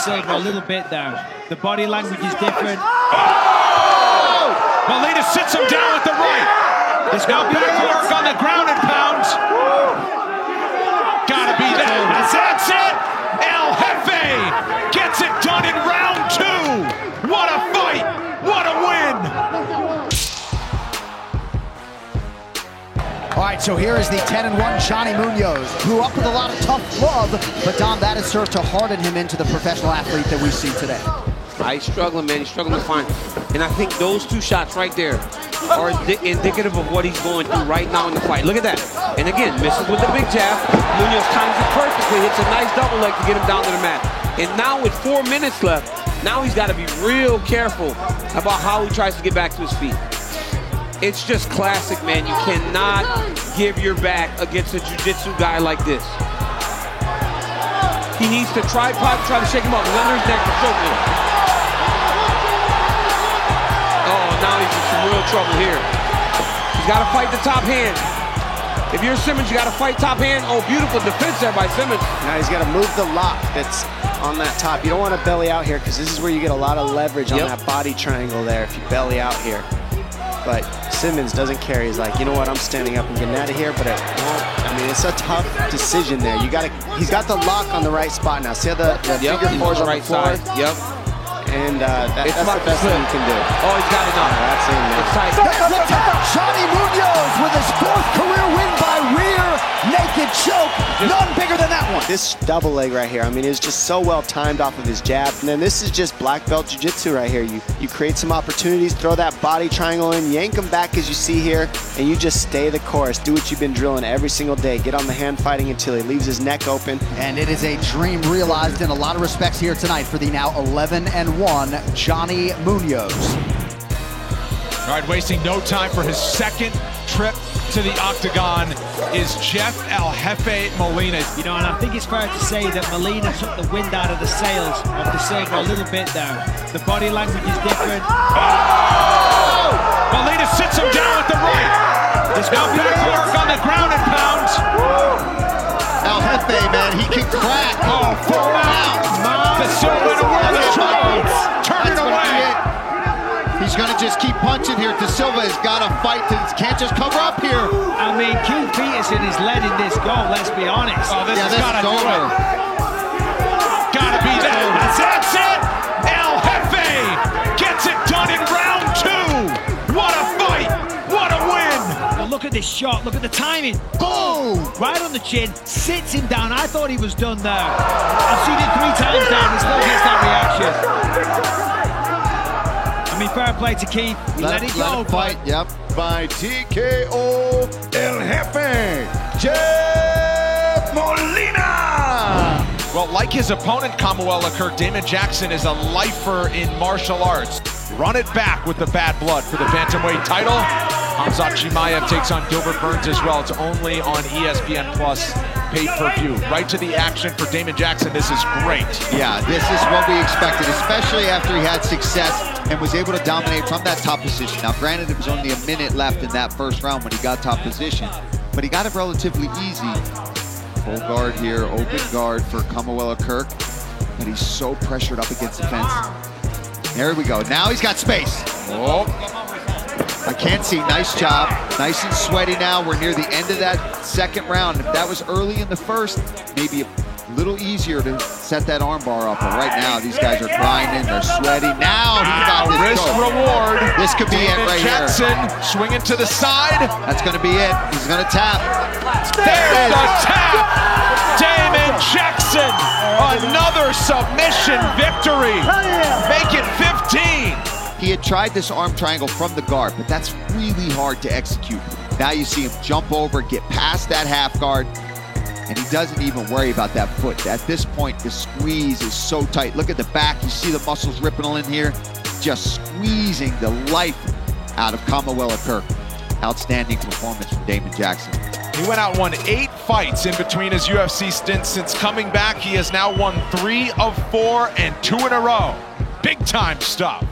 Silva a little bit though. The body language is different. Oh! Molina sits him down with the right. There's now back work on the ground and pounds. Right, so here is the 10 and 1 Johnny Munoz. Grew up with a lot of tough love, but Dom, that has served to harden him into the professional athlete that we see today. He's struggling, man. He's struggling to find. And I think those two shots right there are indi indicative of what he's going through right now in the fight. Look at that. And again, misses with the big jab. Munoz times it perfectly. Hits a nice double leg to get him down to the mat. And now with four minutes left, now he's got to be real careful about how he tries to get back to his feet. It's just classic, man. You cannot give your back against a jiu-jitsu guy like this. He needs to tripod, try to shake him up. He's under his neck to choke him. Oh, now he's in some real trouble here. He's got to fight the top hand. If you're Simmons, you got to fight top hand. Oh, beautiful defense there by Simmons. Now he's got to move the lock that's on that top. You don't want to belly out here because this is where you get a lot of leverage on that body triangle there if you belly out here. But Simmons doesn't care. He's like, you know what? I'm standing up and getting out of here, but it won't. I mean, it's a tough decision there. You got to. He's got the lock on the right spot now. See how the, the Yep, figure fours on on the right floor, side. Yep. And uh, that, It's that's about the to best thing slip. you can do. Oh, he's got it now. That's it, man. It's tight. Let's check out Johnny Munoz with his fourth career win by rear naked choke. None bigger than that one. This double leg right here, I mean, it's just so well timed off of his jab. And then this is just black belt jiu-jitsu right here. You you create some opportunities, throw that body triangle in, yank him back as you see here, and you just stay the course. Do what you've been drilling every single day. Get on the hand fighting until he leaves his neck open. And it is a dream realized in a lot of respects here tonight for the now 11 and 1 Johnny Munoz. All right, wasting no time for his second trip to the octagon is Jeff El Jefe Molina. You know, and I think it's fair to say that Molina took the wind out of the sails of da Silva a little bit there. The body language is different. Oh! Molina sits him down with the right. Here. De Silva has got to fight. To, can't just cover up here. I mean, Keith Peterson is letting this go, let's be honest. Oh, this yeah, has this got to is do it. Gotta be that. That's it. El Jefe gets it done in round two. What a fight. What a win. Now look at this shot, look at the timing. Boom! Right on the chin, sits him down. I thought he was done there. I've seen it three times now play to Keith. He let, it go. him fight. Yep. By TKO El Jefe, Jeff Molina. Well, like his opponent, Kamuela Kirk, Damon Jackson is a lifer in martial arts. Run it back with the bad blood for the bantamweight title. Hamzat Chimaev takes on Gilbert Burns as well. It's only on ESPN Plus pay-per-view. Right to the action for Damon Jackson. This is great. Yeah, this is what we expected, especially after he had success and was able to dominate from that top position. Now, granted, it was only a minute left in that first round when he got top position, but he got it relatively easy. Full guard here, open guard for Kamuela Kirk, but he's so pressured up against the fence. There we go. Now he's got space. Oh, I can't see. Nice job. Nice and sweaty now. We're near the end of that second round. If that was early in the first, maybe a little easier to set that armbar up. But right now, these guys are grinding. They're sweaty. Now he's ah, got wow, this risk go. reward. This could be it Damon right Jackson here. swinging to the side. That's going to be it. He's going to tap. There's the tap. Damon Jackson, another submission victory. Make it 15. He had tried this arm triangle from the guard, but that's really hard to execute. Now you see him jump over, get past that half guard, and he doesn't even worry about that foot. At this point, the squeeze is so tight. Look at the back. You see the muscles ripping in here, just squeezing the life out of Kamuela Kirk. Outstanding performance from Damon Jackson. He went out, and won eight fights in between his UFC stints. Since coming back, he has now won three of four and two in a row. Big time stuff.